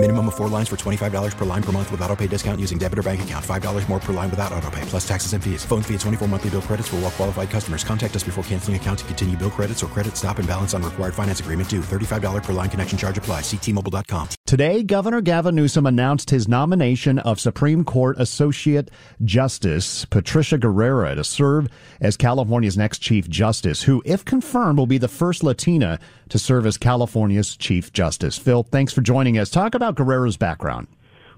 Minimum of four lines for $25 per line per month with auto pay discount using debit or bank account. $5 more per line without auto pay, plus taxes and fees. Phone fee at 24 monthly bill credits for all well qualified customers. Contact us before canceling account to continue bill credits or credit stop and balance on required finance agreement due. $35 per line connection charge apply. Ctmobile.com. Today, Governor Gavin Newsom announced his nomination of Supreme Court Associate Justice Patricia Guerrero to serve as California's next Chief Justice, who, if confirmed, will be the first Latina to serve as California's Chief Justice. Phil, thanks for joining us. Talk about Guerrero's background.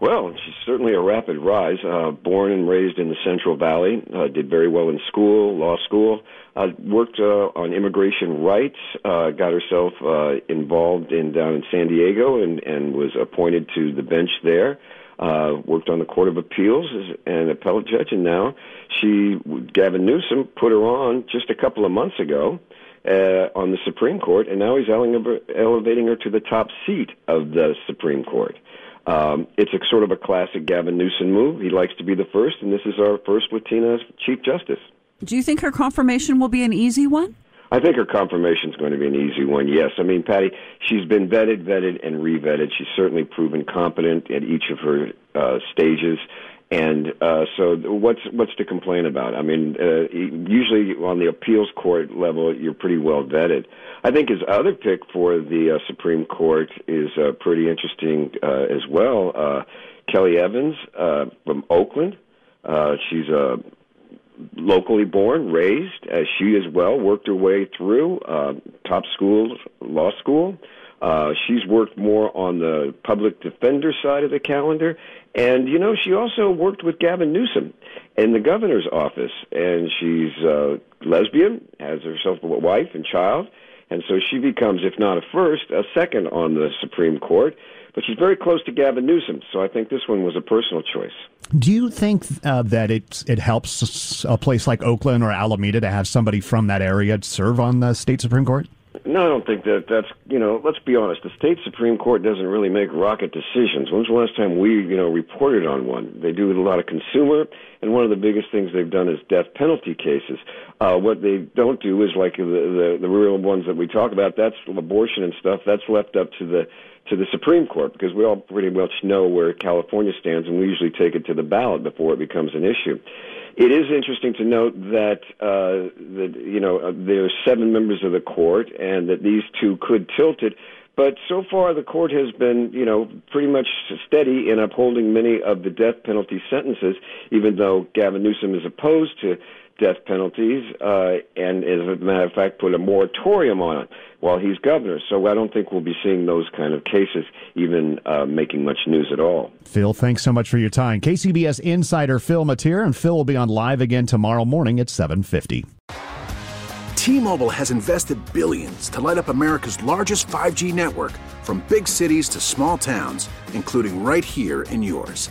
Well, she's certainly a rapid rise. Uh, born and raised in the Central Valley, uh, did very well in school, law school. Uh, worked uh, on immigration rights. Uh, got herself uh, involved in down in San Diego, and and was appointed to the bench there. Uh, worked on the Court of Appeals as an appellate judge, and now she, Gavin Newsom, put her on just a couple of months ago uh, on the Supreme Court, and now he's elevating her to the top seat of the Supreme Court. Um, it's a sort of a classic Gavin Newsom move. He likes to be the first, and this is our first Latina Chief Justice. Do you think her confirmation will be an easy one? I think her confirmation is going to be an easy one. Yes, I mean Patty, she's been vetted, vetted, and revetted. She's certainly proven competent at each of her uh, stages. And uh, so, what's what's to complain about? I mean, uh, usually on the appeals court level, you're pretty well vetted. I think his other pick for the uh, Supreme Court is uh, pretty interesting uh, as well. Uh, Kelli Evans uh, from Oakland. Uh, she's a uh, locally born, raised as she as well, worked her way through uh, top schools, law school. Uh, she's worked more on the public defender side of the calendar, and you know she also worked with Gavin Newsom in the governor's office, and she's uh, lesbian, has herself a wife and child, and so she becomes, if not a first, a second on the Supreme Court. But she's very close to Gavin Newsom, so I think this one was a personal choice. Do you think uh, that it it helps a place like Oakland or Alameda to have somebody from that area serve on the state Supreme Court? No, I don't think that that's you know. Let's be honest. The state supreme court doesn't really make rocket decisions. When's the last time we you know reported on one? They do a lot of consumer, and one of the biggest things they've done is death penalty cases. Uh, what they don't do is like the, the the real ones that we talk about. That's abortion and stuff. That's left up to the to the Supreme Court because we all pretty much know where California stands, and we usually take it to the ballot before it becomes an issue. It is interesting to note that uh, that you know uh, there are seven members of the court, and that these two could tilt it. But so far, the court has been, you know, pretty much steady in upholding many of the death penalty sentences, even though Gavin Newsom is opposed to death penalties, uh, and as a matter of fact, put a moratorium on it while he's governor. So I don't think we'll be seeing those kind of cases even uh, making much news at all. Phil, thanks so much for your time. KCBS insider Phil Matier, and Phil will be on live again tomorrow morning at 750. T-Mobile has invested billions to light up America's largest 5G network from big cities to small towns, including right here in yours.